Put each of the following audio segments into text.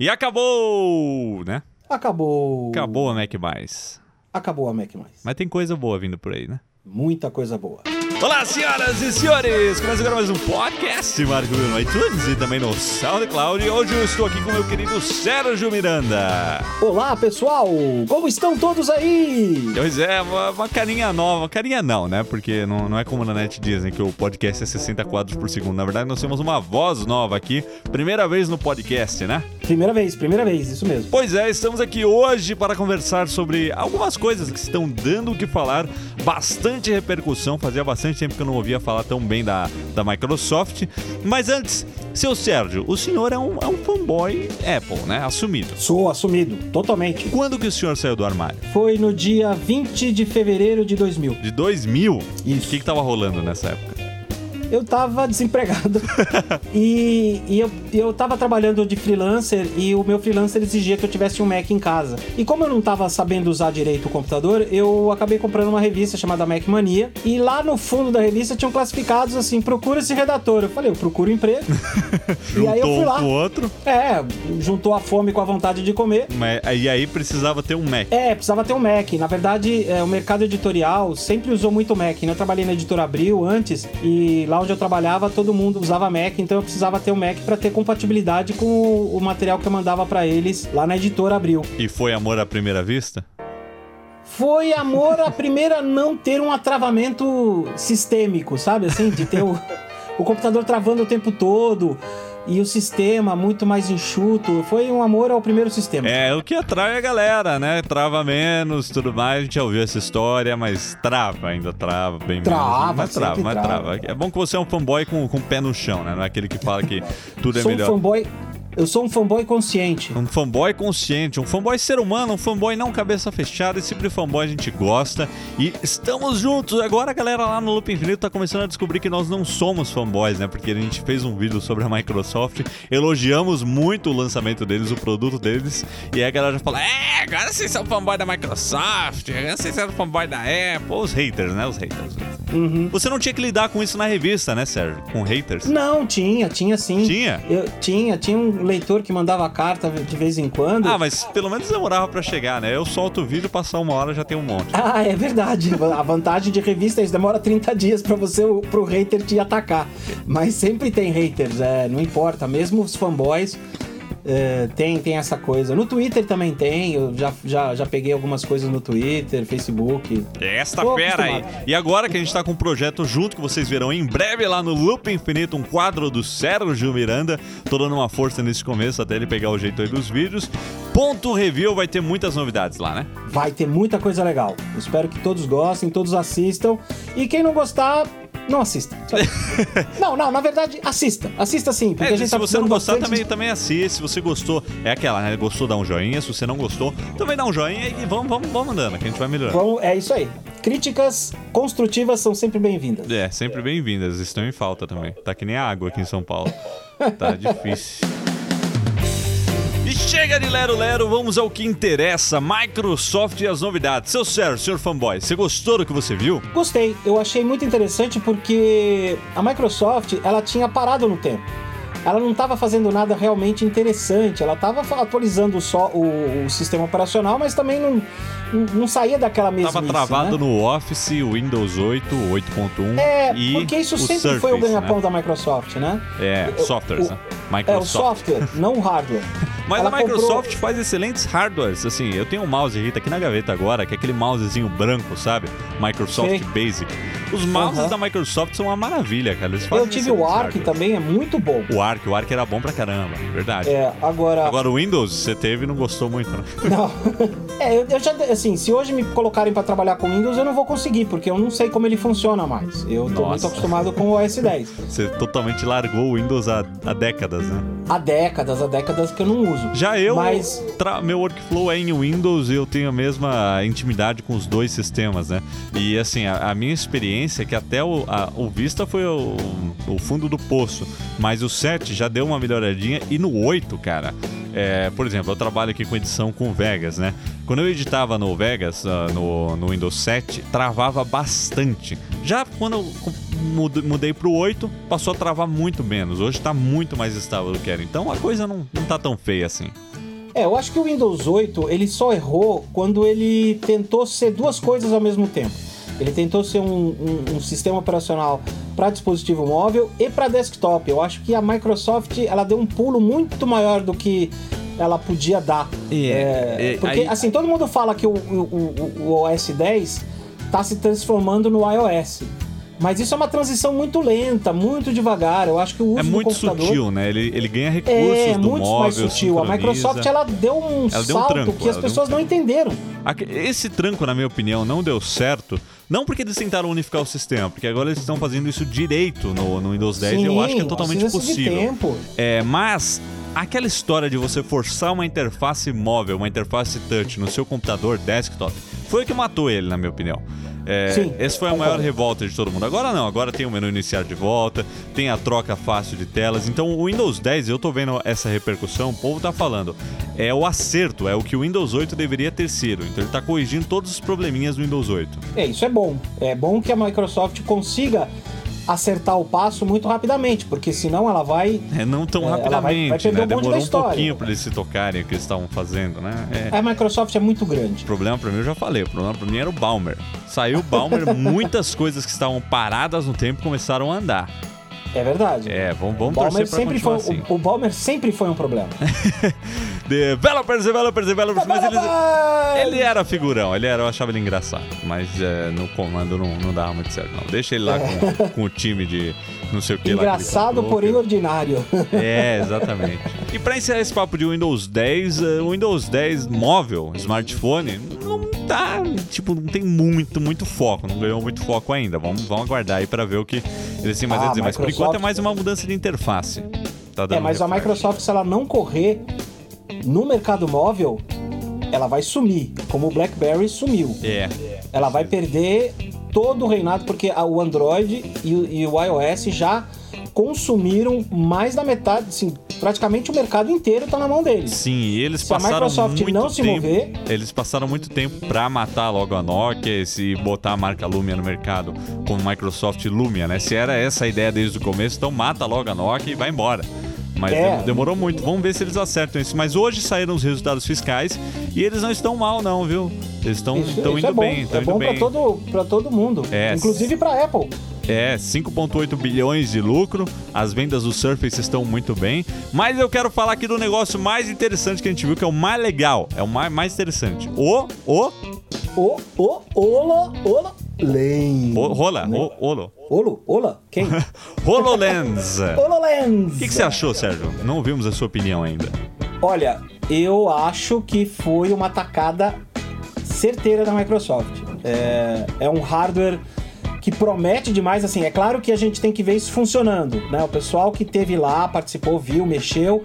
E acabou, né? Acabou. Acabou a Mac Mais. Acabou a Mac mais. Mas tem coisa boa vindo por aí, né? Muita coisa boa. Olá, senhoras e senhores! Começa agora mais um podcast Marco no iTunes e também no SoundCloud. E hoje eu estou aqui com meu querido Sérgio Miranda. Olá, pessoal! Como estão todos aí? Pois é, uma, uma carinha nova. Carinha não, né? Porque não, não é como na net dizem que o podcast é 60 quadros por segundo. Na verdade, nós temos uma voz nova aqui. Primeira vez no podcast, né? Primeira vez, primeira vez, isso mesmo. Pois é, estamos aqui hoje para conversar sobre algumas coisas que estão dando o que falar, bastante repercussão. Fazia bastante tempo que eu não ouvia falar tão bem da, da Microsoft. Mas antes, seu Sérgio, o senhor é um, é um fanboy Apple, né? Assumido. Sou assumido, totalmente. Quando que o senhor saiu do armário? Foi no dia 20 de fevereiro de 2000. De 2000? Isso. O que que tava rolando nessa época? Eu tava desempregado e, e eu, eu tava trabalhando de freelancer e o meu freelancer exigia que eu tivesse um Mac em casa. E como eu não tava sabendo usar direito o computador, eu acabei comprando uma revista chamada Mac Mania e lá no fundo da revista tinham classificados assim, procura esse redator. Eu falei, eu procuro emprego. e aí eu Juntou fui um lá. com o outro, É, juntou a fome com a vontade de comer. mas, e aí precisava ter um Mac. É, precisava ter um Mac. Na verdade, é, o mercado editorial sempre usou muito Mac. né? Eu trabalhei na editora Abril antes e lá onde eu trabalhava todo mundo usava Mac, então eu precisava ter um Mac para ter compatibilidade com o, material que eu mandava para eles lá na editora Abril. E foi amor à primeira vista? Foi amor a primeira não ter um atravamento sistêmico, sabe assim, de ter o, o computador travando o tempo todo e o sistema muito mais enxuto. Foi um amor ao primeiro sistema. É, o que atrai a galera, né? Trava menos, tudo mais. A gente já ouviu essa história, mas trava, ainda trava bem Trava, menos. Mas trava, mas trava. trava. É bom que você é um fanboy com, com o pé no chão, né? Não é aquele que fala que tudo é sou um melhor. fanboy. Eu sou um fanboy consciente. Um fanboy consciente, um fanboy ser humano, um fanboy não cabeça fechada, esse tipo fanboy a gente gosta. E estamos juntos. Agora a galera lá no Loop Infinito tá começando a descobrir que nós não somos fanboys, né? Porque a gente fez um vídeo sobre a Microsoft, elogiamos muito o lançamento deles, o produto deles, e a galera já fala: É, agora vocês são fanboy da Microsoft, agora vocês são fanboy da Apple. Os haters, né? Os haters. Uhum. Você não tinha que lidar com isso na revista, né, Sérgio? Com haters? Não, tinha, tinha sim. Tinha? Eu, tinha, tinha um leitor que mandava carta de vez em quando. Ah, mas pelo menos demorava pra chegar, né? Eu solto o vídeo, passar uma hora já tem um monte. Ah, é verdade. A vantagem de revista é isso, demora 30 dias pra você pro hater te atacar. Mas sempre tem haters, é, não importa. Mesmo os fanboys é, tem, tem essa coisa. No Twitter também tem, eu já, já, já peguei algumas coisas no Twitter, Facebook. Esta Tô fera aí. acostumado. E agora que a gente tá com um projeto junto, que vocês verão em breve lá no Loop Infinito, um quadro do Sérgio Miranda. Tô dando uma força nesse começo até ele pegar o jeito aí dos vídeos. Ponto Review vai ter muitas novidades lá, né? Vai ter muita coisa legal. Espero que todos gostem, todos assistam. E quem não gostar, não assista. Não, não, na verdade, assista. Assista sim, porque É, a gente se tá você não gostar, bastante também, também assiste. Se você gostou, é aquela, né? Gostou, dá um joinha. Se você não gostou, também dá um joinha e vamos, vamos, vamos andando, que a gente vai melhorando. Vamos, é isso aí. Críticas construtivas são sempre bem-vindas. É, sempre bem-vindas. Estão em falta também. Tá que nem a água aqui em São Paulo. Tá difícil. Chega de Lero Lero, vamos ao que interessa: Microsoft e as novidades. Seu Sérgio, senhor fanboy, você gostou do que você viu? Gostei, eu achei muito interessante porque a Microsoft ela tinha parado no tempo. Ela não estava fazendo nada realmente interessante. Ela estava atualizando só o, o sistema operacional, mas também não, não, não saía daquela mesma. Tava travado no Office, Windows 8, 8.1 É, e porque isso sempre foi o Surface, ganha-pão né? da Microsoft, né? É, softwares, o- né? É, o Microsoft. software, não o hardware. Mas Ela a Microsoft comprou- faz excelentes hardwares. Assim, eu tenho um mouse Rita aqui na gaveta agora, que é aquele mousezinho branco, sabe? Microsoft Sei. Basic. Os mouses Aham. da Microsoft são uma maravilha, cara. Eles fazem Eu tive o Arc também, é muito bom. O Arc, o Arc era bom pra caramba, verdade. É, agora. Agora o Windows, você teve e não gostou muito, né? Não. É, eu, já, assim, se hoje me colocarem pra trabalhar com Windows, eu não vou conseguir, porque eu não sei como ele funciona mais. Eu tô Nossa. muito acostumado com o OS 10. Você totalmente largou o Windows há, há décadas, né? Há décadas, há décadas que eu não uso. Já eu, Mas- meu workflow é em Windows e eu tenho a mesma intimidade com os dois sistemas, né? E assim, a, a minha experiência é que até o, a- o Vista foi o, o fundo do poço, mas o 7 já deu uma melhoradinha e no 8, cara. é, por exemplo, eu trabalho aqui com edição com Vegas, né? Quando eu editava no Vegas, ah, no, no Windows 7, travava bastante. Já quando eu mud- mudei pro 8, passou a travar muito menos. Hoje tá muito mais estável do que era. Então a coisa não, não tá tão feia assim. É, eu acho que o Windows 8 ele só errou quando ele tentou ser duas coisas ao mesmo tempo. Ele tentou ser um, um, um sistema operacional para dispositivo móvel e para desktop. Eu acho que a Microsoft ela deu um pulo muito maior do que ela podia dar. É, é, porque aí- assim todo mundo fala que o, o- o- o OS 10 está se transformando no iOS. Mas isso é uma transição muito lenta, muito devagar. Eu acho que o uso É muito sutil, né? Ele, ele ganha recursos é do muito móvel, mais sutil. A. Microsoft ela deu um Ela deu um salto tranco, que as deu um pessoas não entenderam. Esse tranco, na minha opinião, não deu certo. Não porque eles tentaram unificar o sistema, porque agora eles estão fazendo isso direito no, no Windows 10 e eu acho que é totalmente possível. tempo. É, mas aquela história de você forçar uma interface móvel, uma interface touch no seu computador desktop, foi o que matou ele, na minha opinião. É, Sim, esse foi a maior revolta de todo mundo. Agora não, agora tem o menu iniciar de volta, tem a troca fácil de telas. Então o Windows 10, eu tô vendo essa repercussão, o povo tá falando. É o acerto, é o que o Windows 8 deveria ter sido. Então ele tá corrigindo todos os probleminhas do Windows 8. É, isso é bom. É bom que a Microsoft consiga acertar o passo muito rapidamente, porque senão ela vai. É, não tão É, vai- rapidamente, vai perder né? o da Demorou um história. pouquinho pra eles se tocarem o que eles estavam fazendo, né? É. A Microsoft é muito grande. O problema pra mim, eu já falei, o problema pra mim era o Balmer. Saiu o Balmer, muitas coisas que estavam paradas no tempo começaram a andar. É verdade. É, vamos, o vamos Balmer torcer pra sempre foi, assim. o, o Balmer sempre foi um problema. Developers, developers, developers, mas eles... Developers! Ele era figurão, ele era, eu achava ele engraçado, mas é, no comando não, não dava muito certo, não. Deixa ele lá com, com o time de não sei o que lá. que Engraçado, porém ordinário. É, exatamente. E pra encerrar esse papo de Windows 10, eh, o Windows 10 móvel, smartphone, não tá, tipo, não tem muito, muito foco, não ganhou muito foco ainda. Vamos, vamos aguardar aí pra ver o que eles têm mais Ah, a dizer. Mas por Microsoft- enquanto é mais uma mudança de interface. Tá É, mas a. Microsoft, se ela não correr no mercado móvel, ela vai sumir, como o BlackBerry sumiu. É, Ela vai perder todo o reinado, porque a- o Android e, o- e iOS já consumiram mais da metade, assim, praticamente o mercado inteiro está na mão deles. sim, e eles Se a passaram Microsoft muito não se tempo, mover- eles passaram muito tempo pra matar logo a Nokia, se botar a marca Lumia no mercado como Microsoft Lumia, né? Se era essa a ideia desde o começo, então mata logo a Nokia e vai embora. Mas É. dem- demorou muito. Vamos ver se eles acertam isso. Mas hoje saíram os resultados fiscais e eles não estão mal, não, viu? Eles estão indo é bom, bem. Estão é indo bom bem. para todo, pra todo mundo, É. inclusive para Apple. É, 5,8 bilhões de lucro. As vendas do Surface estão muito bem. Mas eu quero falar aqui do negócio mais interessante que a gente viu, que é o mais legal. É o mais, mais interessante. O, o, O, o, Ola, Ola, Lens. rola, o, olo. Olo, Ola, quem? HoloLens. HoloLens. O que, que você achou, Sérgio? Não ouvimos a sua opinião ainda. Olha, eu acho que foi uma tacada certeira da Microsoft. É, é um hardware que promete demais, assim, é claro que a gente tem que ver isso funcionando, né? O pessoal que teve lá, participou, viu, mexeu,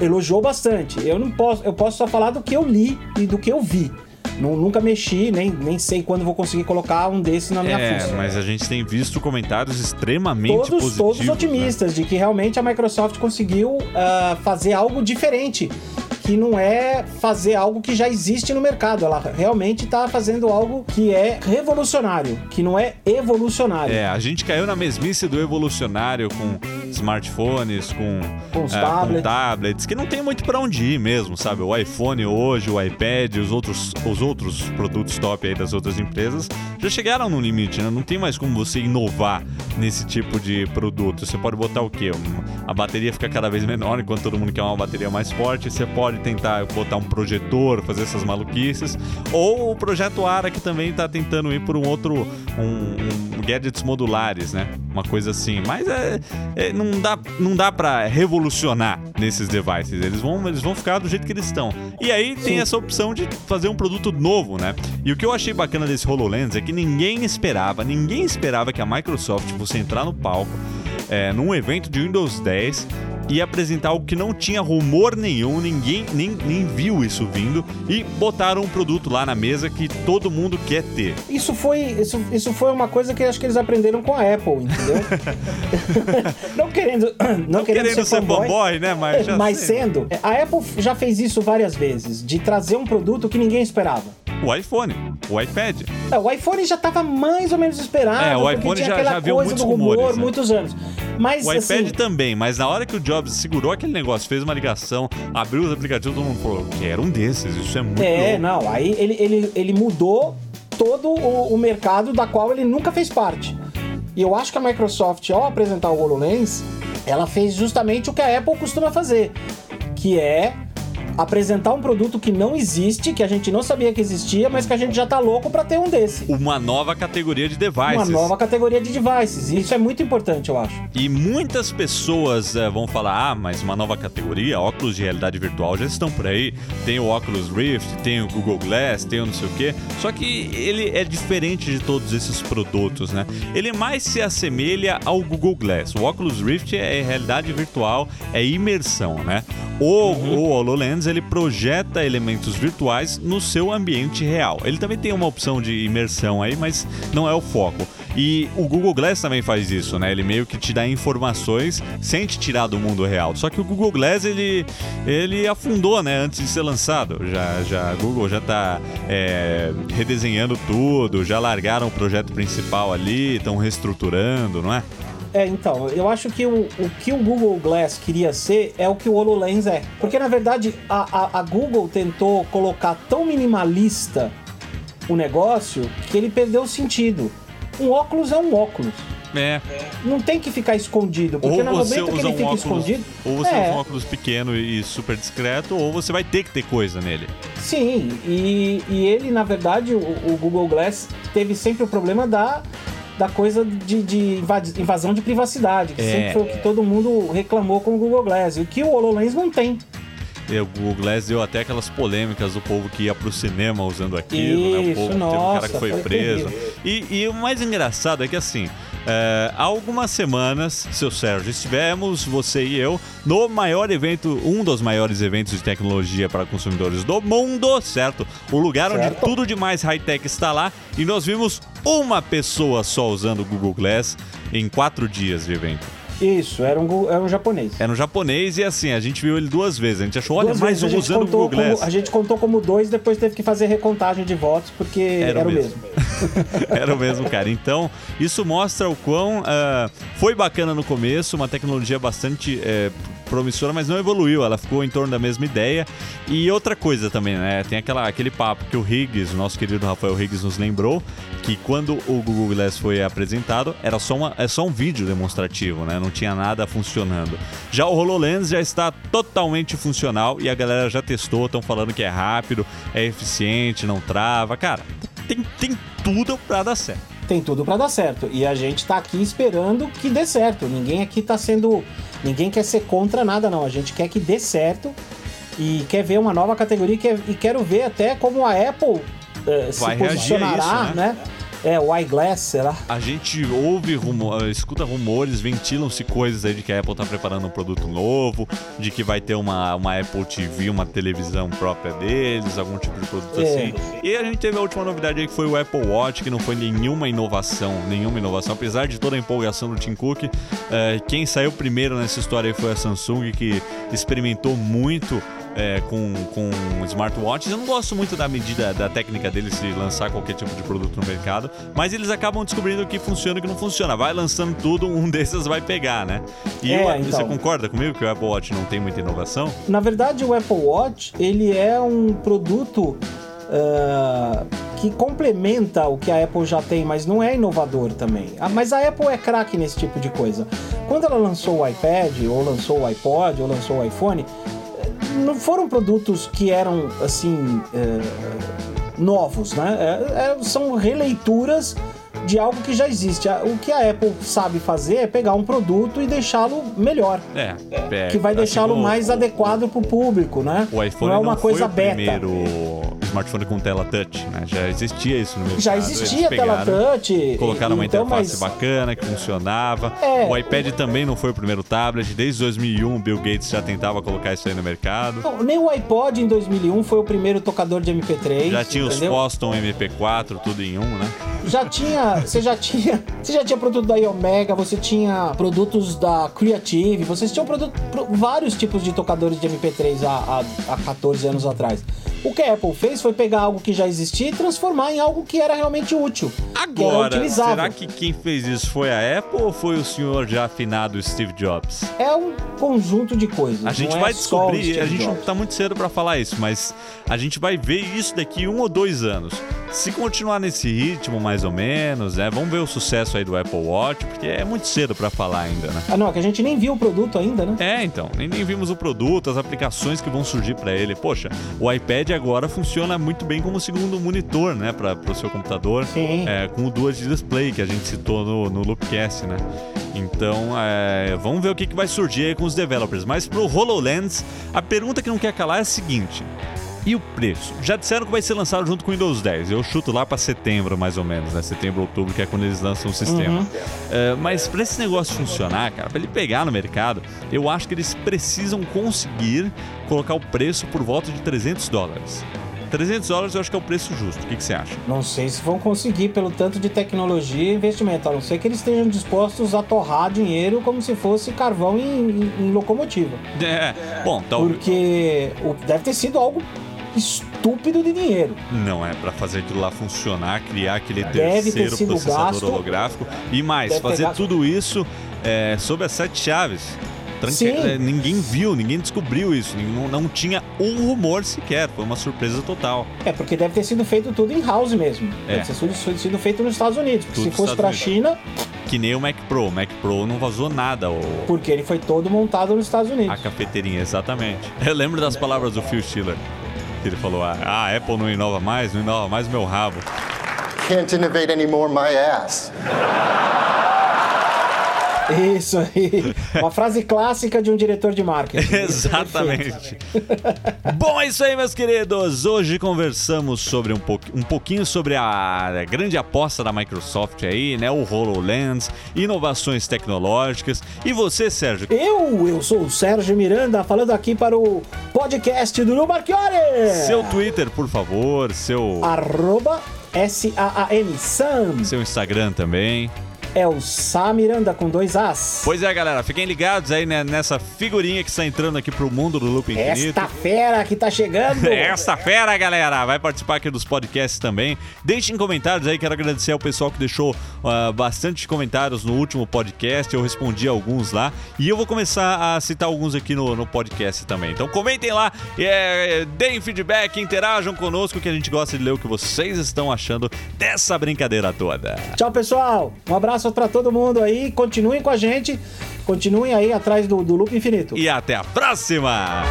elogiou bastante. Eu não posso, eu posso só falar do que eu li e do que eu vi. Nu- Nunca mexi, nem, nem sei quando vou conseguir colocar um desse na minha É, mas a gente tem visto comentários extremamente Todos, positivos. todos né? otimistas de que realmente a Microsoft conseguiu ah, fazer algo diferente. Que não é fazer algo que já existe no mercado. Ela realmente está fazendo algo que é revolucionário, que não é evolucionário. É, a gente caiu na mesmice do evolucionário com smartphones, com, Com é, tablets. tablets, que não tem muito pra onde ir mesmo, sabe? O iPhone hoje, o iPad, os outros, os outros produtos top aí das outras empresas já chegaram no limite, né? Não tem mais como você inovar nesse tipo de produto. Você pode botar o quê? Um- A bateria fica cada vez menor enquanto todo mundo quer uma bateria mais forte. Você pode tentar botar um projetor, fazer essas maluquices. Ou o projeto Ara, que também tá tentando ir por um outro. Um, um gadgets modulares, né? Uma coisa assim. Mas é, é, não dá, não dá pra revolucionar nesses devices. Eles vão, eles vão ficar do jeito que eles estão. E aí tem Sim. essa opção de fazer um produto novo, né? E o que eu achei bacana desse HoloLens é que ninguém esperava, ninguém esperava que a Microsoft fosse entrar no palco é, num evento de Windows 10 e apresentar algo que não tinha rumor nenhum, ninguém nem, nem viu isso vindo e botaram um produto lá na mesa que todo mundo quer ter. Isso foi, isso, isso foi uma coisa que acho que eles aprenderam com a Apple, entendeu? não querendo, não, querendo, Querendo ser fanboy, né? Mas, mas sei. sendo. A Apple já fez isso várias vezes, de trazer um produto que ninguém esperava. O iPhone, o iPad. É, o iPhone já estava mais ou menos esperado. É, o iPhone já- já viu muitos do rumor, rumores, né? muitos anos. Mas O iPad assim, também, mas na hora que o Jobs segurou aquele negócio, fez uma ligação, abriu os aplicativos, todo mundo falou, quero um desses, isso é muito É, louco. não, aí ele, ele, ele mudou todo o, o mercado da qual ele nunca fez parte. E eu acho que a Microsoft, ao apresentar o HoloLens, ela fez justamente o que a Apple costuma fazer, que é apresentar um produto que não existe, que a gente não sabia que existia, mas que a gente já tá louco pra ter um desse. Uma nova categoria de devices. Uma nova categoria de devices. E isso é muito importante, eu acho. E muitas pessoas eh, vão falar, ah, mas uma nova categoria, óculos de realidade virtual já estão por aí. Tem o Oculus Rift, tem o Google Glass, tem o não sei o quê. Só que ele é diferente de todos esses produtos, né? Ele mais se assemelha ao Google Glass. O Oculus Rift é realidade virtual, é imersão, né? O, o HoloLens, ele projeta elementos virtuais no seu ambiente real. Ele também tem uma opção de imersão aí, mas não é o foco. E o Google Glass também faz isso, né? Ele meio que te dá informações sem te tirar do mundo real. Só que o Google Glass, ele, ele afundou, né? Antes de ser lançado. Já, já, Google já tá é, redesenhando tudo, já largaram o projeto principal ali, estão reestruturando, não é? É, então, eu acho que o, o que o Google Glass queria ser é o que o HoloLens é. Porque, na verdade, a, a, a Google tentou colocar tão minimalista o negócio que ele perdeu o sentido. Um óculos é um óculos. É. Não tem que ficar escondido, porque Ou no você momento que usa ele um fica óculos, escondido. ou você é, usa um óculos pequeno e super discreto, ou você vai ter que ter coisa nele. Sim, e, e ele, na verdade, o, o Google Glass teve sempre o problema da, da coisa de, de invas- invasão de privacidade, que É. sempre foi o que todo mundo reclamou com o Google Glass, o que o HoloLens não tem. O Google Glass deu até aquelas polêmicas do povo que ia pro cinema usando aquilo, né? O Isso, povo, teve um cara nossa, que foi, foi preso. E, e o mais engraçado é que assim. é, há algumas semanas, seu Sérgio, estivemos, você e eu, no maior evento, um dos maiores eventos de tecnologia para consumidores do mundo, certo? O lugar onde Certo. tudo de mais high-tech está lá, e nós vimos uma pessoa só usando o Google Glass em quatro dias de evento. Isso, era um, era um japonês. Era um japonês e assim, a gente viu ele duas vezes. A gente achou, olha, Duas mais vezes, um usando o Google Glass. como, A gente contou como dois, depois teve que fazer recontagem de votos, porque era, o mesmo. Era o mesmo, cara. Então, isso mostra o quão ah, foi bacana no começo, uma tecnologia bastante eh, promissora, mas não evoluiu. Ela ficou em torno da mesma ideia. E outra coisa também, né? Tem aquela, aquele papo que o Higgs, o nosso querido Rafael Higgs, nos lembrou que quando o Google Glass foi apresentado, era só, uma, é só um vídeo demonstrativo, né? Não tinha nada funcionando. Já o HoloLens já está totalmente funcional e a galera já testou, estão falando que é rápido, é eficiente, não trava. Cara, tem, tem tudo pra dar certo. Tem tudo pra dar certo. E a gente tá aqui esperando que dê certo. Ninguém aqui tá sendo. Ninguém quer ser contra nada, não. A gente quer que dê certo e quer ver uma nova categoria e, quer- e quero ver até como a Apple eh, se posicionará, isso, né? É, o iGlass, será? A gente ouve, rumo, eh, escuta rumores, ventilam-se coisas aí de que a Apple tá preparando um produto novo, de que vai ter uma, uma Apple TV, uma televisão própria deles, algum tipo de produto É. assim. E a gente teve a última novidade aí que foi o Apple Watch, que não foi nenhuma inovação, nenhuma inovação, apesar de toda a empolgação do Tim Cook. eh, quem saiu primeiro nessa história aí foi a Samsung, que experimentou muito é, com, com smartwatches. Eu não gosto muito da medida, da técnica deles de lançar qualquer tipo de produto no mercado, mas eles acabam descobrindo o que funciona e o que não funciona. Vai lançando tudo, um desses vai pegar, né? E É, o- você então. concorda comigo que o Apple Watch não tem muita inovação? Na verdade, o Apple Watch ele é um produto ah, que complementa o que a Apple já tem, mas não é inovador também. Ah, mas a Apple é craque nesse tipo de coisa. Quando ela lançou o iPad, ou lançou o iPod, ou lançou o iPhone, não foram produtos que eram assim eh, novos, né? É- é- são releituras de algo que já existe. O que a Apple sabe fazer é pegar um produto e deixá-lo melhor É. é, que vai assim deixá-lo mais o- adequado para o público, né? O iPhone não é uma foi coisa o beta. primeiro smartphone com tela touch, né? Já existia isso no mercado. Já existia tela pegaram, touch. Colocaram uma então, interface mas bacana que funcionava. É. O iPad também não foi o primeiro tablet. Desde 2001, o Bill Gates já tentava colocar isso aí no mercado. Não, nem o iPod em 2001 foi o primeiro tocador de MP3. Já tinha os entendeu? Foston MP4, tudo em um, né? Já tinha, você já tinha, você já tinha produto da Omega, você tinha produtos da Creative, vocês tinham produto, pro- vários tipos de tocadores de MP3 há, há, há 14 anos atrás. O que a Apple fez foi pegar algo que já existia e transformar em algo que era realmente útil. Agora, será que quem fez isso foi a Apple ou foi o senhor já afinado Steve Jobs? É um conjunto de coisas. A gente não vai é descobrir, a gente não Jobs. tá muito cedo pra falar isso, mas a gente vai ver isso daqui um ou dois anos. Se continuar nesse ritmo, mais ou menos, né? Vamos ver o sucesso aí do Apple Watch, porque é muito cedo pra falar ainda, né? Ah, não, é que a gente nem viu o produto ainda, né? É, então, nem, nem vimos o produto, as aplicações que vão surgir pra ele. Poxa, o iPad agora funciona muito bem como segundo monitor, né, para o seu computador, Sim. é, com o Dual Display que a gente citou no, no Loopcast, né? Então, é, vamos ver o que, que vai surgir aí com os developers. Mas pro HoloLens, a pergunta que não quer calar é a seguinte. E o preço? Já disseram que vai ser lançado junto com o Windows 10. Eu chuto lá pra setembro, mais ou menos, né? Setembro, outubro, que é quando eles lançam o sistema. É, mas pra esse negócio funcionar, cara, pra ele pegar no mercado, eu acho que eles precisam conseguir colocar o preço por volta de 300 dólares. 300 dólares eu acho que é o preço justo. O que, que você acha? Não sei se vão conseguir pelo tanto de tecnologia e investimento, a não ser que eles estejam dispostos a torrar dinheiro como se fosse carvão em, em- em locomotiva. É, bom, talvez. Porque o- deve ter sido algo estúpido de dinheiro. Não é pra fazer aquilo lá funcionar, criar aquele Deve ter terceiro processador gasto. holográfico e mais, fazer tudo isso é, sob as sete chaves. Tranque- é, ninguém viu, ninguém descobriu isso, não, não tinha um rumor sequer, foi uma surpresa total. É, porque deve ter sido feito tudo em house mesmo. É. Deve ter sido, feito nos Estados Unidos. Porque Tudo se fosse pra Estados China, Que nem o Mac Pro, o Mac Pro não vazou nada, o, porque ele foi todo montado nos Estados a Unidos. cafeteirinha, exatamente. Eu lembro das palavras do Phil Schiller, que ele falou, ah, a Apple não inova mais, não inova mais meu rabo. Can't innovate anymore, my ass. Isso aí. Uma frase clássica de um diretor de marketing. Exatamente. Bom, é isso aí, meus queridos. Hoje conversamos sobre um, um pouquinho sobre a grande aposta da Microsoft aí, né? O HoloLens, inovações tecnológicas. E você, Sérgio? Eu, eu sou o Sérgio Miranda, falando aqui para o podcast do Marchiori. Seu Twitter, por favor, seu, Arroba S-A-A-M, Sam. seu Instagram também. É o Sá Miranda com dois As. Pois é, galera, fiquem ligados aí né, nessa figurinha que está entrando aqui pro mundo do Loop Infinito. Esta fera que tá chegando. Essa fera, galera, vai participar aqui dos podcasts também. Deixem comentários aí, quero agradecer ao pessoal que deixou ah, bastante comentários no último podcast. Eu respondi alguns lá e eu vou começar a citar alguns aqui no, no podcast também. Então comentem lá, é, deem feedback, interajam conosco que a gente gosta de ler o que vocês estão achando dessa brincadeira toda. Tchau, pessoal. Um abraço pra todo mundo aí. Continuem com a gente. Continuem aí atrás do, do Loop Infinito. E até a próxima!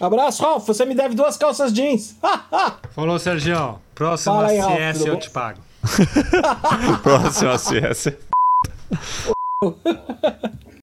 Abraço, Ralf. Você me deve duas calças jeans. Falou, Sergião. Próxima Fala aí, Ralf, CS eu bom? te pago. Próxima CS.